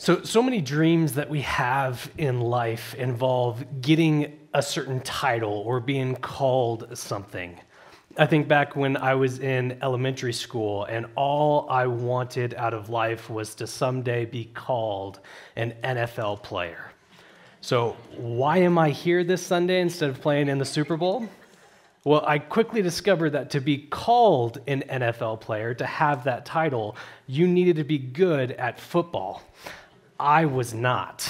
So, so many dreams that we have in life involve getting a certain title or being called something. I think back when I was in elementary school, and all I wanted out of life was to someday be called an NFL player. So, why am I here this Sunday instead of playing in the Super Bowl? Well, I quickly discovered that to be called an NFL player, to have that title, you needed to be good at football. I was not.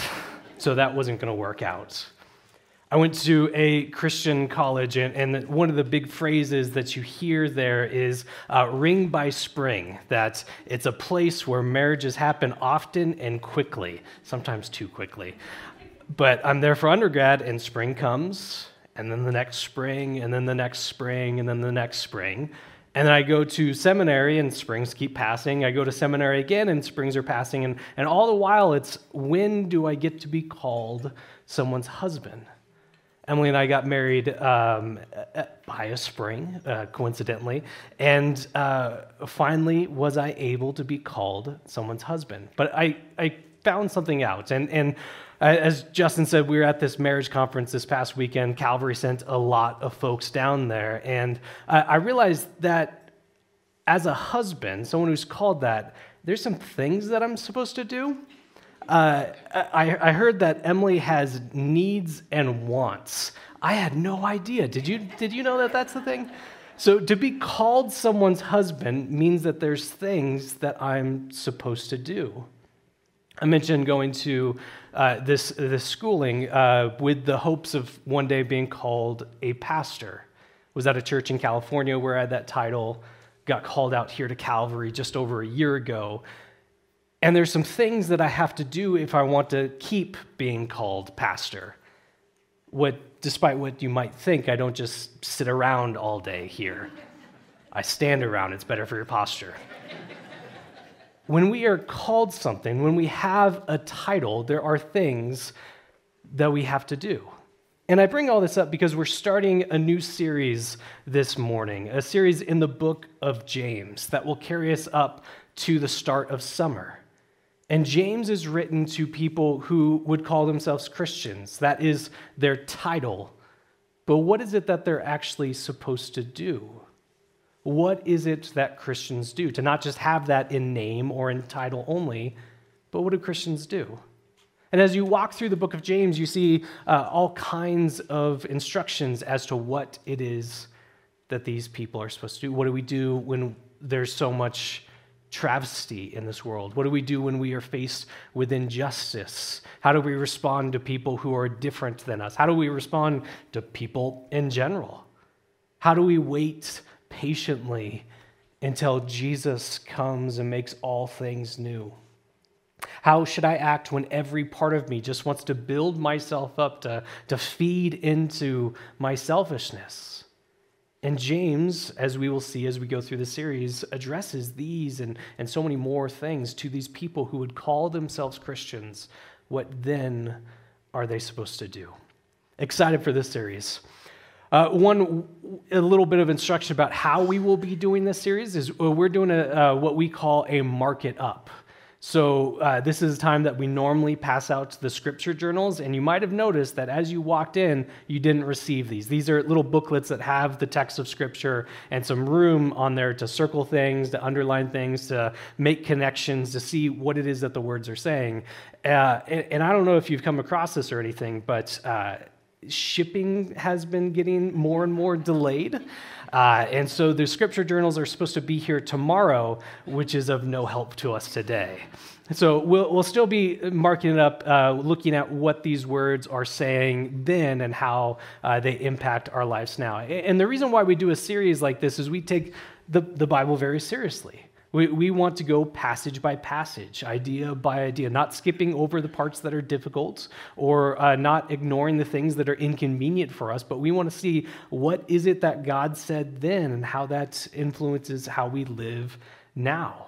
So that wasn't going to work out. I went to a Christian college, and, and, one of the big phrases that you hear there is uh, ring by spring, that it's a place where marriages happen often and quickly, sometimes too quickly. But I'm there for undergrad, and spring comes, and then the next spring, and then the next spring, and then the next spring. And then I go to seminary and springs keep passing. I go to seminary again and springs are passing. And, and all the while, it's when do I get to be called someone's husband? Emily and I got married um, by a spring, uh, coincidentally. And uh, finally, was I able to be called someone's husband? But I, I found something out. And, and as Justin said, we were at this marriage conference this past weekend. Calvary sent a lot of folks down there. And I realized that as a husband, someone who's called that, there's some things that I'm supposed to do. Uh, I, I heard that Emily has needs and wants. I had no idea. Did you, did you know that that's the thing? So, to be called someone's husband means that there's things that I'm supposed to do. I mentioned going to uh, this, this schooling uh, with the hopes of one day being called a pastor. Was at a church in California where I had that title, got called out here to Calvary just over a year ago. And there's some things that I have to do if I want to keep being called pastor. What, despite what you might think, I don't just sit around all day here. I stand around, it's better for your posture when we are called something, when we have a title, there are things that we have to do. And I bring all this up because we're starting a new series this morning, a series in the book of James that will carry us up to the start of summer. And James is written to people who would call themselves Christians. That is their title. But what is it that they're actually supposed to do? What is it that Christians do? To not just have that in name or in title only, but what do Christians do? And as you walk through the book of James, you see uh, all kinds of instructions as to what it is that these people are supposed to do. What do we do when there's so much travesty in this world? What do we do when we are faced with injustice? How do we respond to people who are different than us? How do we respond to people in general? How do we wait patiently until Jesus comes and makes all things new? How should I act when every part of me just wants to build myself up to, to feed into my selfishness? And James, as we will see as we go through the series, addresses these and, and so many more things to these people who would call themselves Christians. What then are they supposed to do? Excited for this series. Uh, one, a little bit of instruction about how we will be doing this series is uh, we're doing a, uh, what we call a mark it up. So, uh, this is a time that we normally pass out the scripture journals, and you might have noticed that as you walked in, you didn't receive these. These are little booklets that have the text of scripture and some room on there to circle things, to underline things, to make connections, to see what it is that the words are saying. Uh, and, and, I don't know if you've come across this or anything, but uh, shipping has been getting more and more delayed. Uh, and so the scripture journals are supposed to be here tomorrow, which is of no help to us today. So we'll, we'll still be marking it up, uh, looking at what these words are saying then and how uh, they impact our lives now. And the reason why we do a series like this is we take the, the Bible very seriously. We, we want to go passage by passage, idea by idea, not skipping over the parts that are difficult or uh, not ignoring the things that are inconvenient for us, but we want to see what is it that God said then and how that influences how we live now.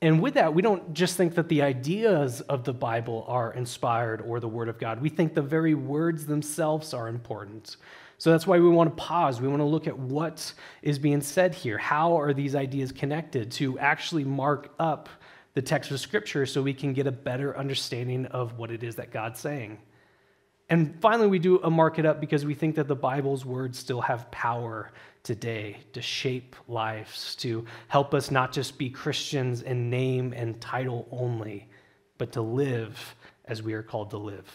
And with that, we don't just think that the ideas of the Bible are inspired or the Word of God. We think the very words themselves are important. So that's why we want to pause. We want to look at what is being said here. How are these ideas connected to actually mark up the text of Scripture so we can get a better understanding of what it is that God's saying. And finally, we do a mark it up because we think that the Bible's words still have power today to shape lives, to help us not just be Christians in name and title only, but to live as we are called to live.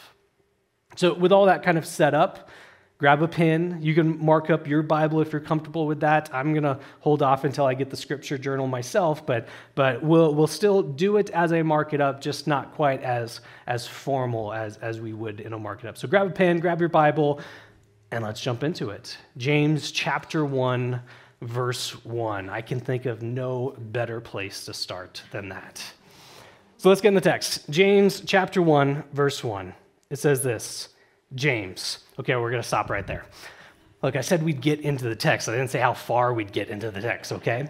So, with all that kind of set up, grab a pen. You can mark up your Bible if you're comfortable with that. I'm going to hold off until I get the scripture journal myself, but, but we'll, we'll still do it as I mark it up, just not quite as, as formal as, as we would in a mark it up. So, grab a pen, grab your Bible, and let's jump into it. James chapter 1, verse 1. I can think of no better place to start than that. So let's get in the text. James chapter 1, verse 1. It says this James. Okay, we're going to stop right there. Look, I said we'd get into the text. I didn't say how far we'd get into the text, okay?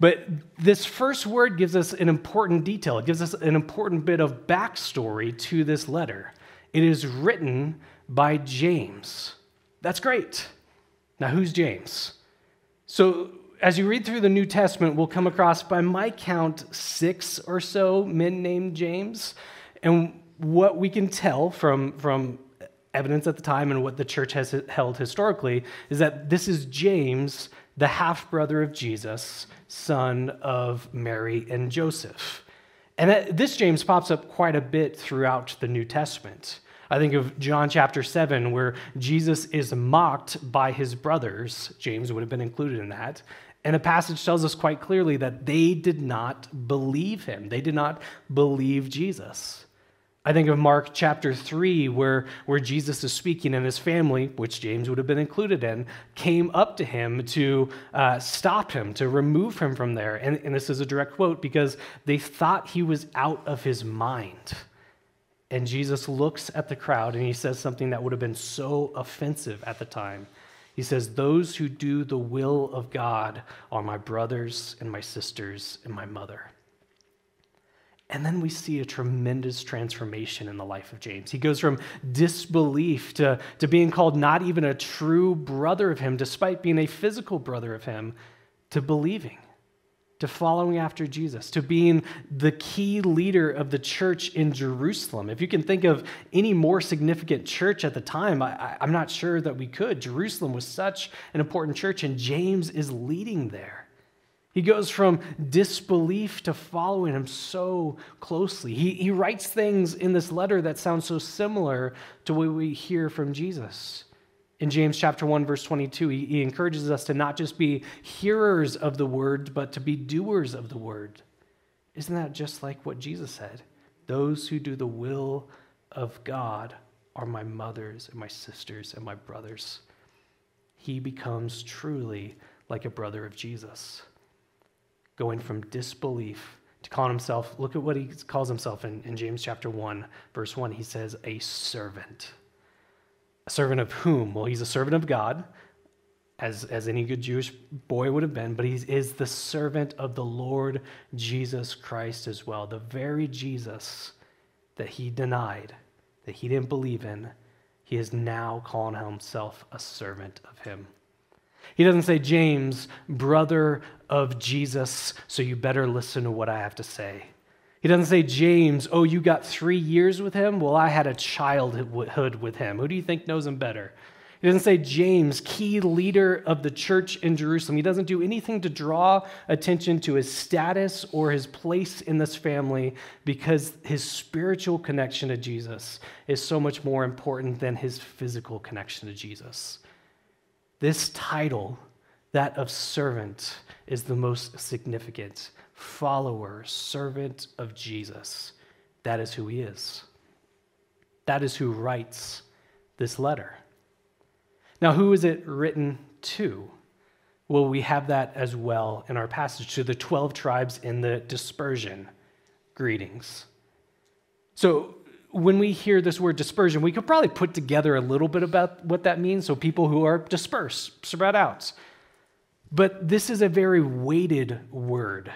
But this first word gives us an important detail. It gives us an important bit of backstory to this letter. It is written by James. That's great. Now, who's James? So, as you read through the New Testament, we'll come across, by my count, six or so men named James. And what we can tell from, from evidence at the time and what the church has held historically is that this is James, the half brother of Jesus, son of Mary and Joseph. And this James pops up quite a bit throughout the New Testament. I think of John chapter 7, where Jesus is mocked by his brothers. James would have been included in that. And the passage tells us quite clearly that they did not believe him, they did not believe Jesus. I think of Mark chapter 3, where, where Jesus is speaking, and his family, which James would have been included in, came up to him to uh, stop him, to remove him from there. And, and this is a direct quote because they thought he was out of his mind. And Jesus looks at the crowd and he says something that would have been so offensive at the time. He says, Those who do the will of God are my brothers and my sisters and my mother. And then we see a tremendous transformation in the life of James. He goes from disbelief to, to being called not even a true brother of him, despite being a physical brother of him, to believing, to following after Jesus, to being the key leader of the church in Jerusalem. If you can think of any more significant church at the time, I, I'm not sure that we could. Jerusalem was such an important church, and James is leading there. He goes from disbelief to following him so closely. He, he writes things in this letter that sound so similar to what we hear from Jesus. In James chapter 1, verse 22, he, he encourages us to not just be hearers of the word, but to be doers of the word. Isn't that just like what Jesus said? Those who do the will of God are my mothers and my sisters and my brothers. He becomes truly like a brother of Jesus going from disbelief to calling himself, look at what he calls himself in, in James chapter 1, verse 1. He says, a servant. A servant of whom? Well, he's a servant of God, as, as any good Jewish boy would have been, but he is the servant of the Lord Jesus Christ as well. The very Jesus that he denied, that he didn't believe in, he is now calling himself a servant of him. He doesn't say, James, brother of Jesus, so you better listen to what I have to say. He doesn't say, James, oh, you got three years with him? Well, I had a childhood with him. Who do you think knows him better? He doesn't say, James, key leader of the church in Jerusalem. He doesn't do anything to draw attention to his status or his place in this family because his spiritual connection to Jesus is so much more important than his physical connection to Jesus. This title, that of servant, is the most significant. Follower, servant of Jesus. That is who he is. That is who writes this letter. Now, who is it written to? Well, we have that as well in our passage to the 12 tribes in the dispersion. Greetings. So, when we hear this word dispersion, we could probably put together a little bit about what that means. So, people who are dispersed, spread out. But this is a very weighted word.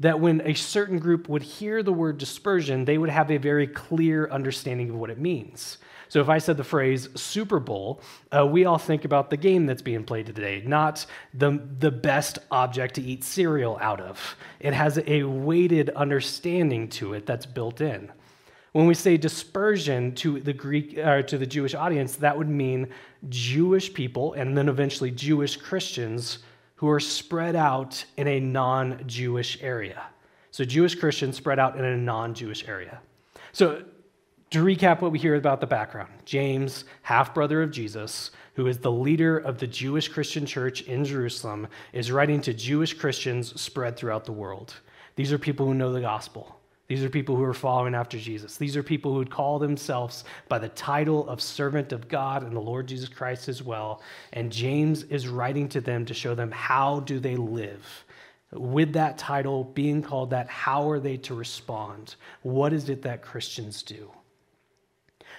that when a certain group would hear the word dispersion, they would have a very clear understanding of what it means. So if I said the phrase Super Bowl, uh, we all think about the game that's being played today, not the, the best object to eat cereal out of. It has a weighted understanding to it that's built in. When we say dispersion to the Greek or uh, to the Jewish audience, that would mean Jewish people and then eventually Jewish Christians who are spread out in a non-Jewish area. So Jewish Christians spread out in a non-Jewish area. So to recap what we hear about the background, James, half brother of Jesus, who is the leader of the Jewish Christian church in Jerusalem, is writing to Jewish Christians spread throughout the world. These are people who know the gospel. These are people who are following after Jesus. These are people who would call themselves by the title of servant of God and the Lord Jesus Christ as well. And James is writing to them to show them how do they live. With that title being called that, how are they to respond? What is it that Christians do?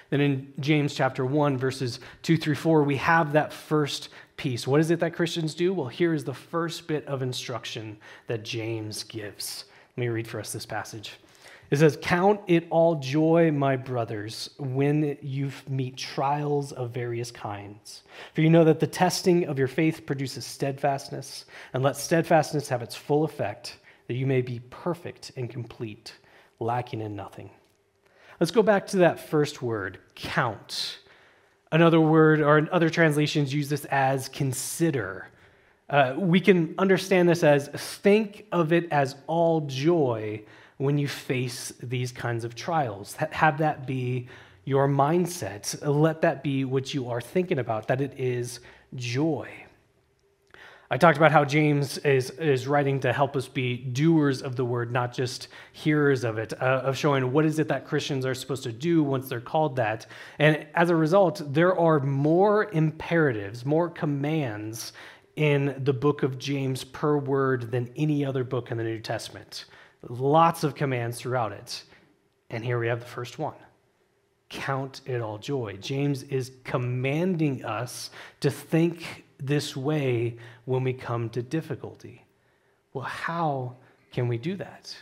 Then in James chapter 1, verses 2 through 4, we have that first piece. What is it that Christians do? Well, here is the first bit of instruction that James gives. Let me read for us this passage. It says, Count it all joy, my brothers, when you meet trials of various kinds. For you know that the testing of your faith produces steadfastness, and let steadfastness have its full effect, that you may be perfect and complete, lacking in nothing. Let's go back to that first word, count. Another word, or other translations use this as consider. Uh, we can understand this as think of it as all joy when you face these kinds of trials. Have that be your mindset. Let that be what you are thinking about, that it is joy. I talked about how James is, is writing to help us be doers of the word, not just hearers of it, uh, of showing what is it that Christians are supposed to do once they're called that. And as a result, there are more imperatives, more commands in the book of James per word than any other book in the New Testament. Lots of commands throughout it. And here we have the first one count it all joy. James is commanding us to think this way when we come to difficulty. Well, how can we do that?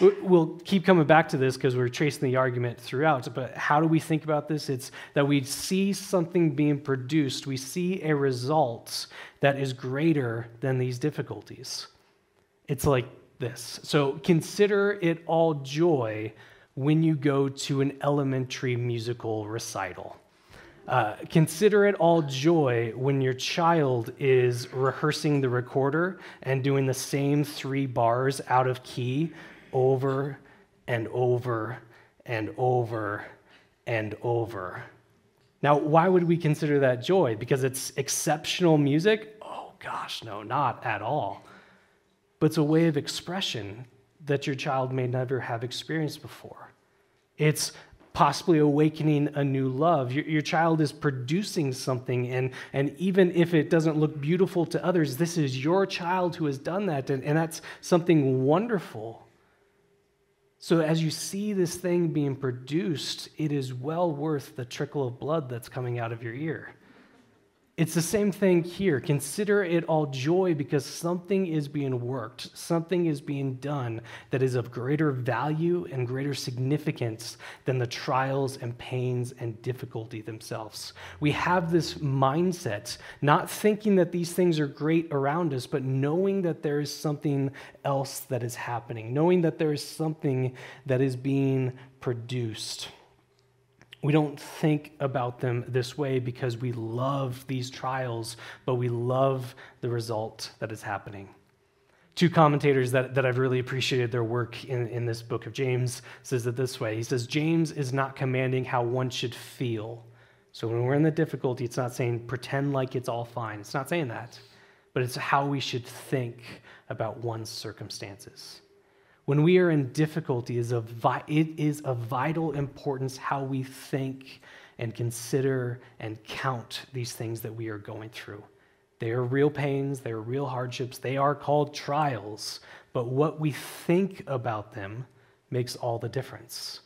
We'll keep coming back to this because we're tracing the argument throughout, but how do we think about this? It's that we see something being produced, we see a result that is greater than these difficulties. It's like this. So consider it all joy when you go to an elementary musical recital. Uh, consider it all joy when your child is rehearsing the recorder and doing the same three bars out of key over and over and over and over. Now, why would we consider that joy? Because it's exceptional music? Oh, gosh, no, not at all but it's a way of expression that your child may never have experienced before. It's possibly awakening a new love. Your, your, child is producing something, and, and even if it doesn't look beautiful to others, this is your child who has done that, and, and that's something wonderful. So, as you see this thing being produced, it is well worth the trickle of blood that's coming out of your ear. It's the same thing here. Consider it all joy because something is being worked, something is being done that is of greater value and greater significance than the trials and pains and difficulty themselves. We have this mindset, not thinking that these things are great around us, but knowing that there is something else that is happening, knowing that there is something that is being produced. We don't think about them this way because we love these trials, but we love the result that is happening. Two commentators that, that I've really appreciated their work in, in this book of James says it this way. He says, James is not commanding how one should feel. So when we're in the difficulty, it's not saying pretend like it's all fine. It's not saying that, but it's how we should think about one's circumstances. When we are in difficulty, it is of vital importance how we think and consider and count these things that we are going through. They are real pains, they are real hardships, they are called trials, but what we think about them makes all the difference.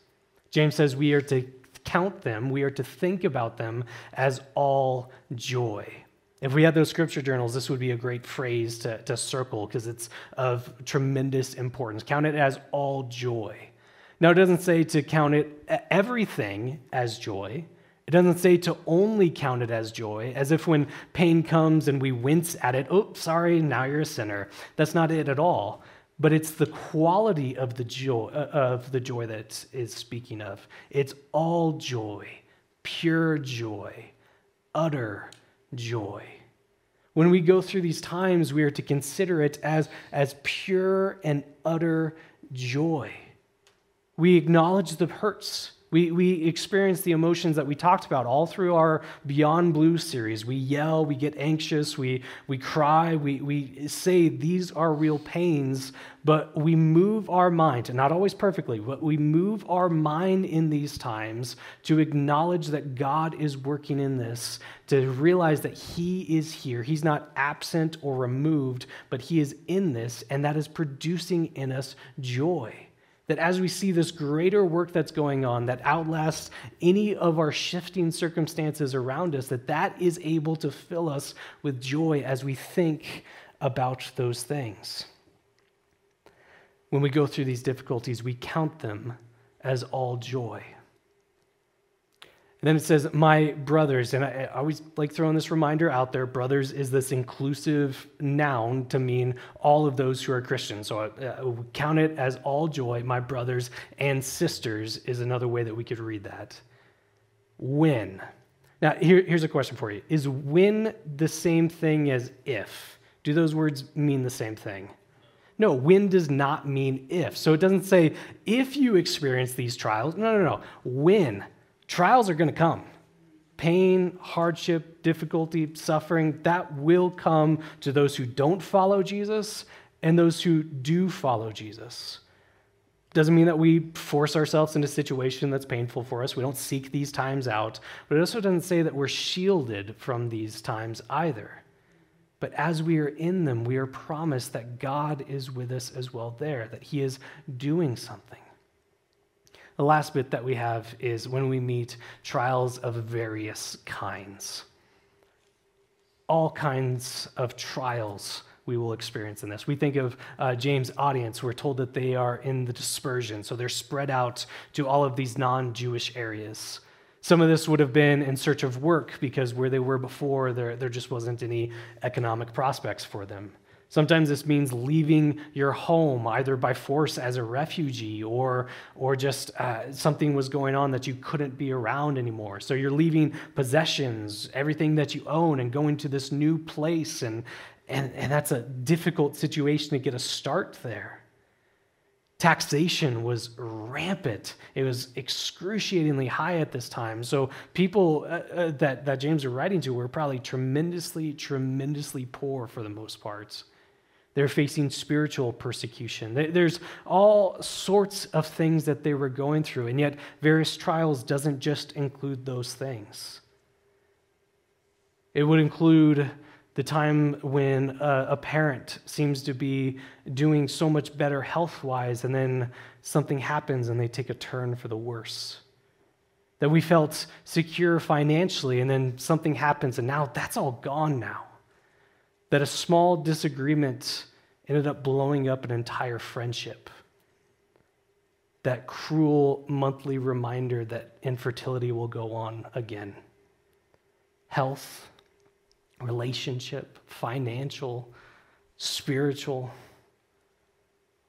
James says we are to count them, we are to think about them as all joy. If we had those scripture journals, this would be a great phrase to, to circle because it's of tremendous importance. Count it as all joy. Now, it doesn't say to count it everything as joy. It doesn't say to only count it as joy, as if when pain comes and we wince at it, oh, sorry, now you're a sinner. That's not it at all. But it's the quality of the joy uh, of the joy that is speaking of. It's all joy, pure joy, utter joy. When we go through these times, we are to consider it as, as pure and utter joy. We acknowledge the hurts. We, we experience the emotions that we talked about all through our Beyond Blue series. We yell, we get anxious, we, we cry, we, we say these are real pains, but we move our mind, and not always perfectly, but we move our mind in these times to acknowledge that God is working in this, to realize that He is here. He's not absent or removed, but He is in this, and that is producing in us joy. That as we see this greater work that's going on that outlasts any of our shifting circumstances around us, that that is able to fill us with joy as we think about those things. When we go through these difficulties, we count them as all joy. And then it says, My brothers, and I, I, always like throwing this reminder out there brothers is this inclusive noun to mean all of those who are Christians. So uh, count it as all joy. My brothers and sisters is another way that we could read that. When? Now, here, here's a question for you Is when the same thing as if? Do those words mean the same thing? No, when does not mean if. So it doesn't say if you experience these trials. No, no, no. When Trials are going to come. Pain, hardship, difficulty, suffering, that will come to those who don't follow Jesus and those who do follow Jesus. Doesn't mean that we force ourselves into a situation that's painful for us. We don't seek these times out. But it also doesn't say that we're shielded from these times either. But as we are in them, we are promised that God is with us as well there, that He is doing something. The last bit that we have is when we meet trials of various kinds. All kinds of trials we will experience in this. We think of uh, James' audience. We're told that they are in the dispersion, so they're spread out to all of these non Jewish areas. Some of this would have been in search of work because where they were before, there, there just wasn't any economic prospects for them. Sometimes this means leaving your home either by force as a refugee or, or just uh, something was going on that you couldn't be around anymore. So you're leaving possessions, everything that you own, and going to this new place. And, and, and that's a difficult situation to get a start there. Taxation was rampant. It was excruciatingly high at this time. So, people uh, uh, that, that James are writing to were probably tremendously, tremendously poor for the most part. They're facing spiritual persecution. There's all sorts of things that they were going through, and yet various trials doesn't just include those things. It would include the time when a, parent seems to be doing so much better health wise, and then something happens and they take a turn for the worse. That we felt secure financially, and then something happens, and now that's all gone now that a small disagreement ended up blowing up an entire friendship. That cruel monthly reminder that infertility will go on again. Health, relationship, financial, spiritual,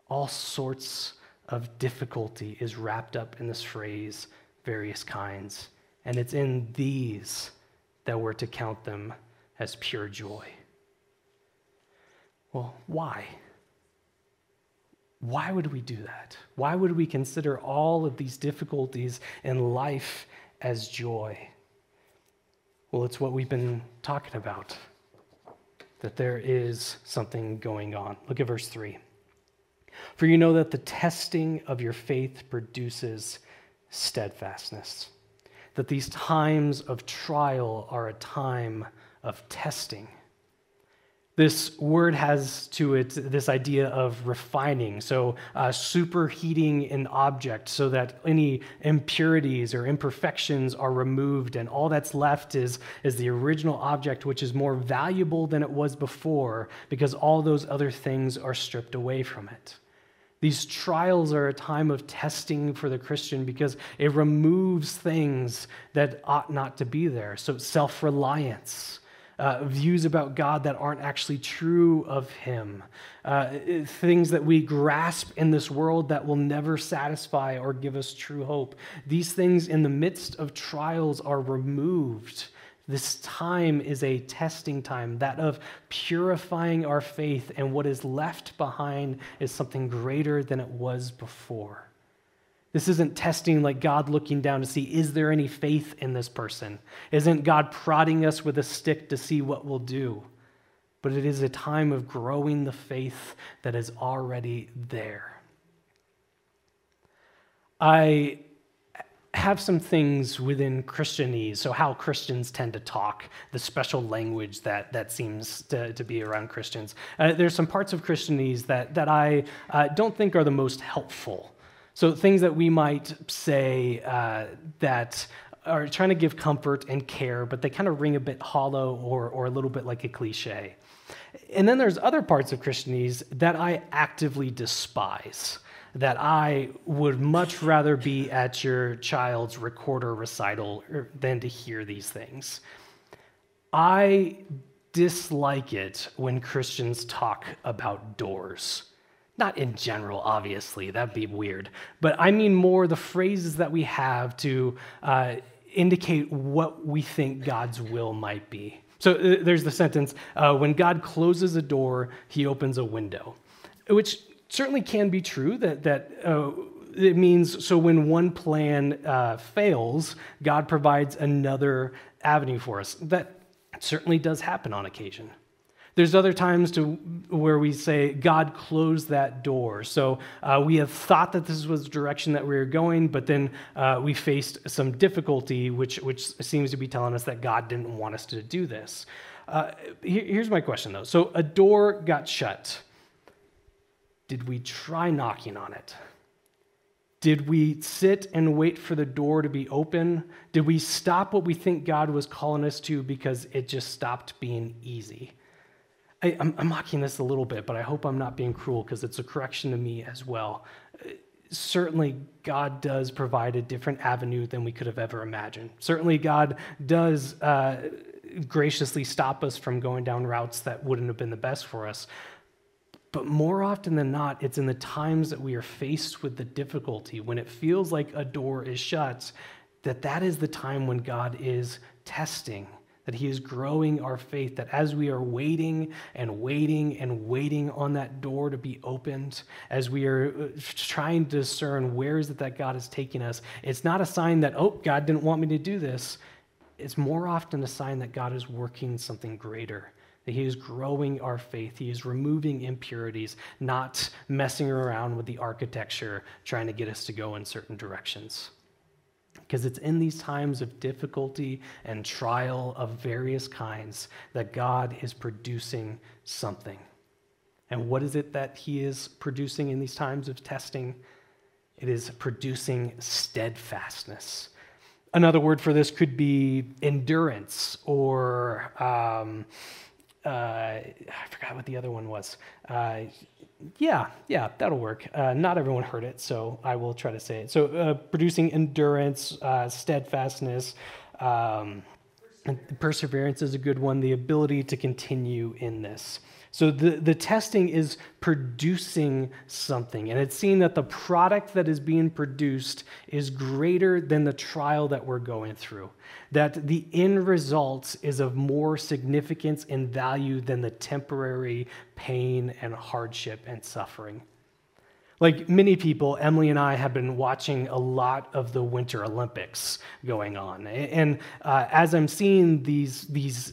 all sorts of difficulty is wrapped up in this phrase, various kinds. And it's in these that we're to count them as pure joy. Well, why? Why would we do that? Why would we consider all of these difficulties in life as joy? Well, it's what we've been talking about that there is something going on. Look at verse 3. For you know that the testing of your faith produces steadfastness, that these times of trial are a time of testing This word has to it this idea of refining, so uh, superheating an object so that any impurities or imperfections are removed, and all that's left is, is the original object, which is more valuable than it was before because all those other things are stripped away from it. These trials are a time of testing for the Christian because it removes things that ought not to be there. So, self reliance uh, views about God that aren't actually true of Him, uh, things that we grasp in this world that will never satisfy or give us true hope. These things in the midst of trials are removed. This time is a testing time, that of purifying our faith, and what is left behind is something greater than it was before. This isn't testing like God looking down to see, is there any faith in this person? Isn't God prodding us with a stick to see what we'll do? But it is a time of growing the faith that is already there. I have some things within Christianese, so how Christians tend to talk, the special language that, that seems to, to be around Christians. Uh, there's some parts of Christianese that, that I uh, don't think are the most helpful. So, things that we might say uh, that are trying to give comfort and care, but they kind of ring a bit hollow or, or a little bit like a cliche. And then there's other parts of Christianese that I actively despise, that I would much rather be at your child's recorder recital than to hear these things. I dislike it when Christians talk about doors. Not in general, obviously, that'd be weird. But I mean more the phrases that we have to uh, indicate what we think God's will might be. So uh, there's the sentence uh, when God closes a door, he opens a window, which certainly can be true that, that uh, it means so when one plan uh, fails, God provides another avenue for us. That certainly does happen on occasion. There's other times to, where we say, God closed that door. So uh, we have thought that this was the direction that we were going, but then uh, we faced some difficulty, which, which seems to be telling us that God didn't want us to do this. Uh, here, here's my question, though. So a door got shut. Did we try knocking on it? Did we sit and wait for the door to be open? Did we stop what we think God was calling us to because it just stopped being easy? I, am mocking this a little bit, but I hope I'm not being cruel because it's a correction to me as well. Certainly, God does provide a different avenue than we could have ever imagined. Certainly, God does uh, graciously stop us from going down routes that wouldn't have been the best for us. But more often than not, it's in the times that we are faced with the difficulty, when it feels like a door is shut, that that is the time when God is testing that He is growing our faith, that as we are waiting and waiting and waiting on that door to be opened, as we are uh, trying to discern where is it that God is taking us, it's not a sign that, oh, God didn't want me to do this. It's more often a sign that God is working something greater that he is growing our faith. He is removing impurities, not messing around with the architecture, trying to get us to go in certain directions. Because it's in these times of difficulty and trial of various kinds that God is producing something. And what is it that He is producing in these times of testing? It is producing steadfastness. Another word for this could be endurance or. Um, uh, I forgot what the other one was. Uh, yeah, yeah, that'll work. Uh, not everyone heard it, so I will try to say it. So, uh, producing endurance, uh, steadfastness, um, perseverance is a good one, the ability to continue in this. So the, the testing is producing something, and it's seeing that the product that is being produced is greater than the trial that we're going through. That the end result is of more significance and value than the temporary pain and hardship and suffering. Like many people, Emily and I have been watching a lot of the Winter Olympics going on. And uh, as I'm seeing these, these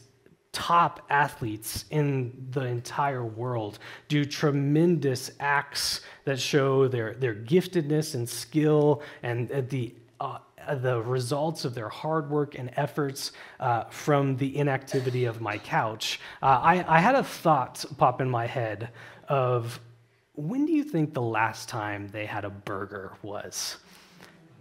top athletes in the entire world do tremendous acts that show their, their giftedness and skill and the uh, the results of their hard work and efforts uh, from the inactivity of my couch, uh, I, I had a thought pop in my head of when do you think the last time they had a burger was?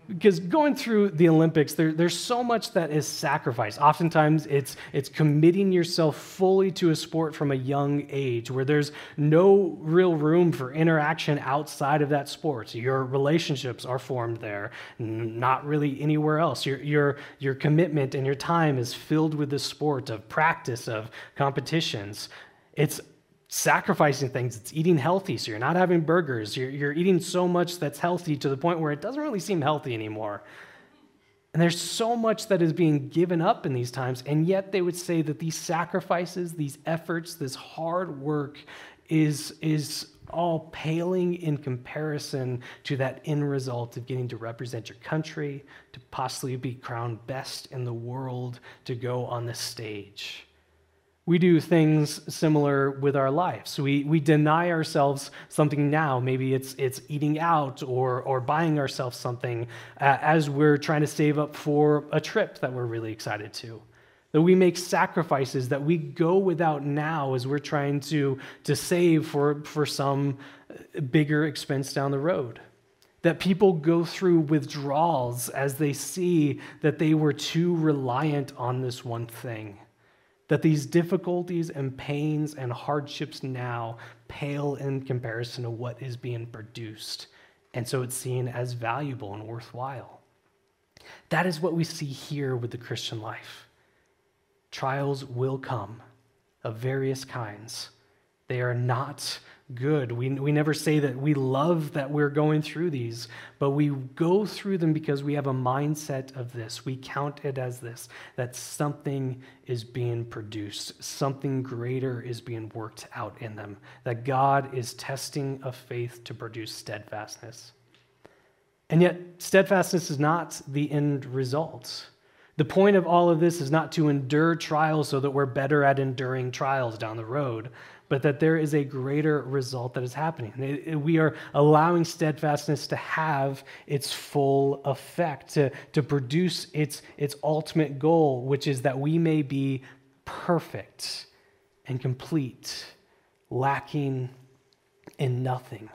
Because going through the Olympics, there, there's so much that is sacrificed. Oftentimes, it's, it's committing yourself fully to a sport from a young age where there's no real room for interaction outside of that sport. Your relationships are formed there, not really anywhere else. Your, your, your commitment and your time is filled with the sport of practice, of competitions. It's sacrificing things. It's eating healthy. So you're not having burgers. You're, you're eating so much that's healthy to the point where it doesn't really seem healthy anymore. And there's so much that is being given up in these times. And yet they would say that these sacrifices, these efforts, this hard work is, is all paling in comparison to that end result of getting to represent your country, to possibly be crowned best in the world, to go on the stage. We do things similar with our lives. We, we deny ourselves something now. Maybe it's, it's eating out or, or buying ourselves something uh, as we're trying to save up for a trip that we're really excited to. That we make sacrifices that we go without now as we're trying to, to save for, for some bigger expense down the road. That people go through withdrawals as they see that they were too reliant on this one thing that these difficulties and pains and hardships now pale in comparison to what is being produced. And so it's seen as valuable and worthwhile. That is what we see here with the Christian life. Trials will come of various kinds. They are not good. We, we never say that we love that we're going through these, but we go through them because we have a mindset of this. We count it as this that something is being produced, something greater is being worked out in them, that God is testing a faith to produce steadfastness. And yet, steadfastness is not the end result. The point of all of this is not to endure trials so that we're better at enduring trials down the road, but that there is a greater result that is happening. We are allowing steadfastness to have its full effect, to, to produce its, its ultimate goal, which is that we may be perfect and complete, lacking in nothing.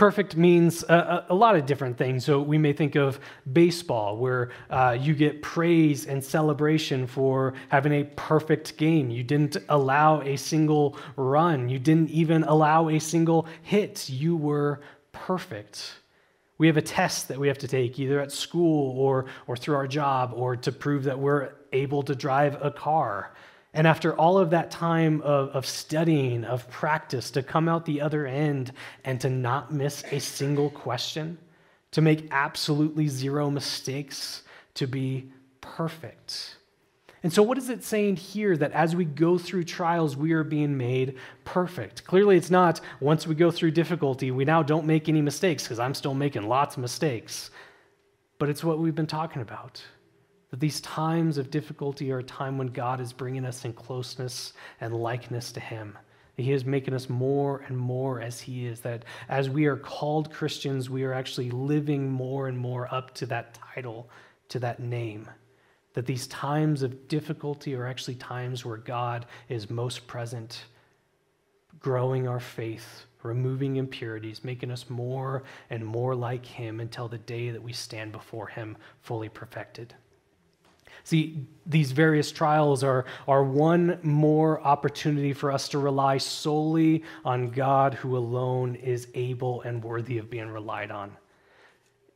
Perfect means a, a, lot of different things. So we may think of baseball, where uh, you get praise and celebration for having a perfect game. You didn't allow a single run, you didn't even allow a single hit. You were perfect. We have a test that we have to take either at school or, or through our job or to prove that we're able to drive a car. And after all of that time of, of studying, of practice, to come out the other end and to not miss a single question, to make absolutely zero mistakes, to be perfect. And so, what is it saying here that as we go through trials, we are being made perfect? Clearly, it's not once we go through difficulty, we now don't make any mistakes, because I'm still making lots of mistakes. But it's what we've been talking about. That these times of difficulty are a time when God is bringing us in closeness and likeness to Him. He is making us more and more as He is. That as we are called Christians, we are actually living more and more up to that title, to that name. That these times of difficulty are actually times where God is most present, growing our faith, removing impurities, making us more and more like Him until the day that we stand before Him fully perfected. See, these various trials are, are one more opportunity for us to rely solely on God who alone is able and worthy of being relied on.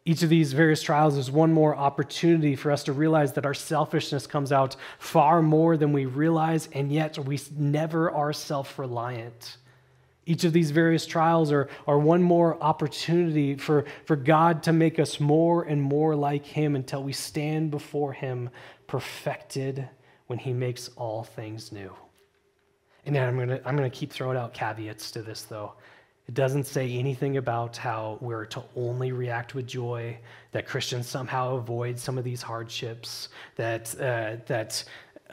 Each of these various trials is one more opportunity for us to realize that our selfishness comes out far more than we realize, and yet we never are self reliant. Each of these various trials are, are one more opportunity for, for God to make us more and more like Him until we stand before Him perfected when He makes all things new. And then I'm going to I'm going to keep throwing out caveats to this, though. It doesn't say anything about how we're to only react with joy, that Christians somehow avoid some of these hardships, that, uh, that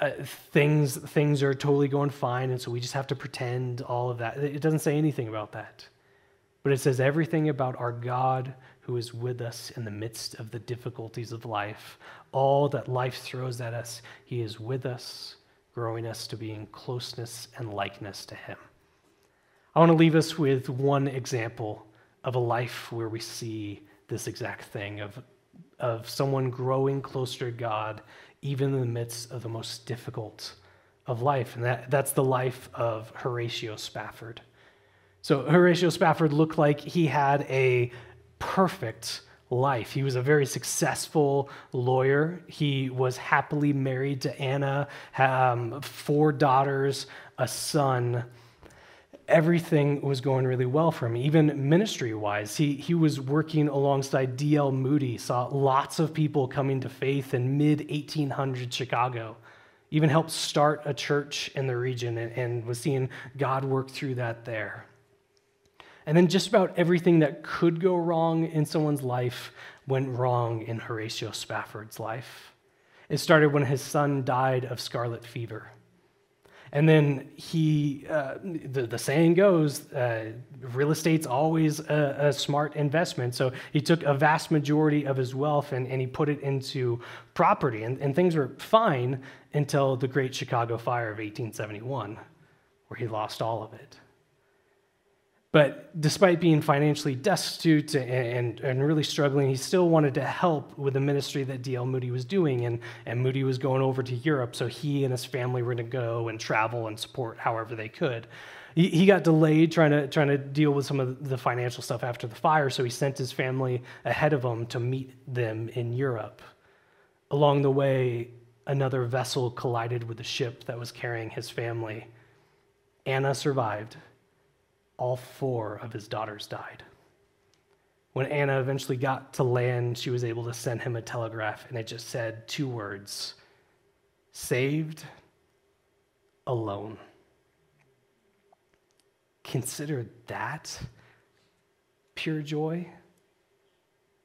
uh, things, things are totally going fine, and so we just have to pretend all of that. It doesn't say anything about that. But it says everything about our God who is with us in the midst of the difficulties of life. All that life throws at us, He is with us, growing us to be in closeness and likeness to Him. I want to leave us with one example of a life where we see this exact thing of, of someone growing closer to God, even in the midst of the most difficult of life. And that, that's the life of Horatio Spafford. So, Horatio Spafford looked like he had a perfect life. He was a very successful lawyer. He was happily married to Anna, um, four daughters, a son everything was going really well for him, even ministry wise. He, he was working alongside D.L. Moody, saw lots of people coming to faith in mid 1800 Chicago, even helped start a church in the region and, and was seeing God work through that there. And then just about everything that could go wrong in someone's life went wrong in Horatio Spafford's life. It started when his son died of scarlet fever. And then he, uh, the, the saying goes, uh, real estate's always a, a, smart investment. So he took a vast majority of his wealth and, and he put it into property. And, and things were fine until the Great Chicago Fire of 1871, where he lost all of it. But despite being financially destitute and, and really struggling, he still wanted to help with the ministry that D.L. Moody was doing. And, and Moody was going over to Europe, so he and his family were going to go and travel and support however they could. He, he got delayed trying to, trying to deal with some of the financial stuff after the fire, so he sent his family ahead of him to meet them in Europe. Along the way, another vessel collided with the ship that was carrying his family. Anna survived all four of his daughters died. When Anna eventually got to land, she was able to send him a telegraph, and it just said two words saved, alone. Consider that pure joy.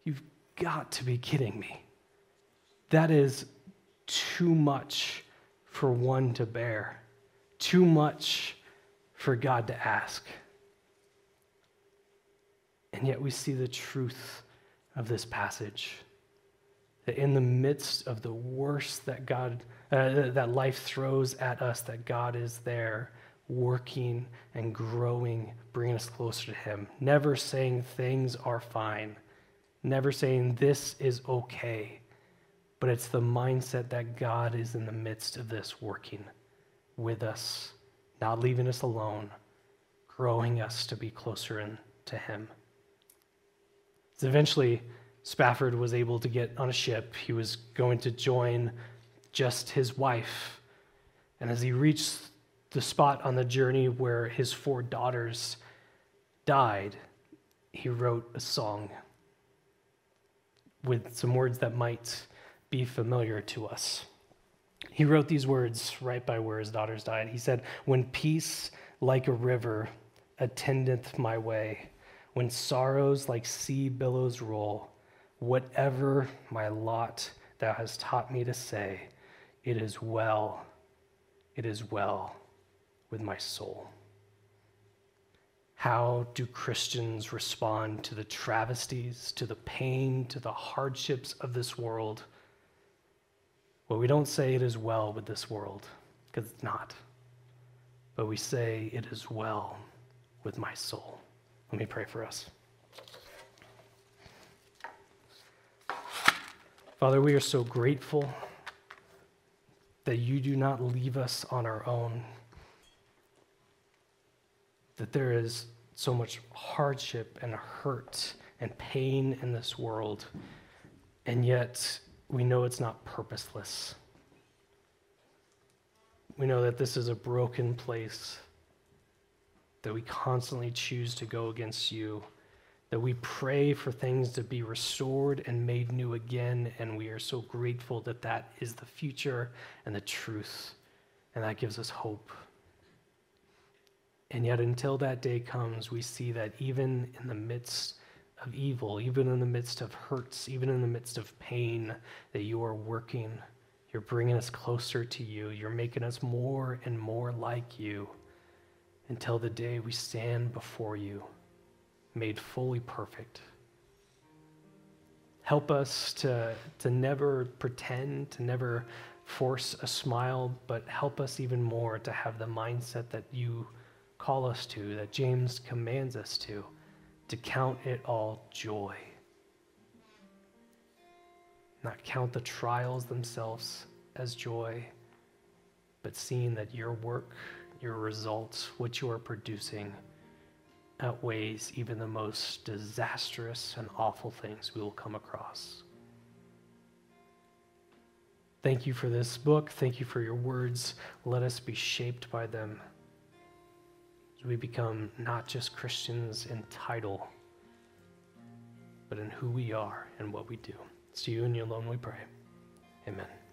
You've got to be kidding me. That is too much for one to bear, too much for God to ask. And yet we see the truth of this passage that in the midst of the worst that God, uh, that life throws at us, that God is there working and growing, bringing us closer to Him. Never saying things are fine, never saying this is okay, but it's the mindset that God is in the midst of this working with us, not leaving us alone, growing us to be closer in, to Him. So eventually, Spafford was able to get on a ship. He was going to join just his wife. And as he reached the spot on the journey where his four daughters died, he wrote a song with some words that might be familiar to us. He wrote these words right by where his daughters died. He said, When peace like a river attendeth my way, when sorrows like sea billows roll, whatever my lot thou hast taught me to say, it is well, it is well with my soul. How do Christians respond to the travesties, to the pain, to the hardships of this world? Well, we don't say it is well with this world, because it's not. But we say it is well with my soul. Let me pray for us. Father, we are so grateful that you do not leave us on our own, that there is so much hardship and hurt and pain in this world, and yet we know it's not purposeless. We know that this is a broken place that we constantly choose to go against you, that we pray for things to be restored and made new again, and we are so grateful that that is the future and the truth, and that gives us hope. And yet, until that day comes, we see that even in the midst of evil, even in the midst of hurts, even in the midst of pain, that you are working. You're bringing us closer to you. You're making us more and more like you until the day we stand before you, made fully perfect. Help us to, to never pretend, to never force a smile, but help us even more to have the mindset that you call us to, that James commands us to, to count it all joy. Not count the trials themselves as joy, but seeing that your work, your results, what you are producing, outweighs even the most disastrous and awful things we will come across. Thank you for this book. Thank you for your words. Let us be shaped by them as we become not just Christians in title, but in who we are and what we do. It's you and you alone we pray. Amen.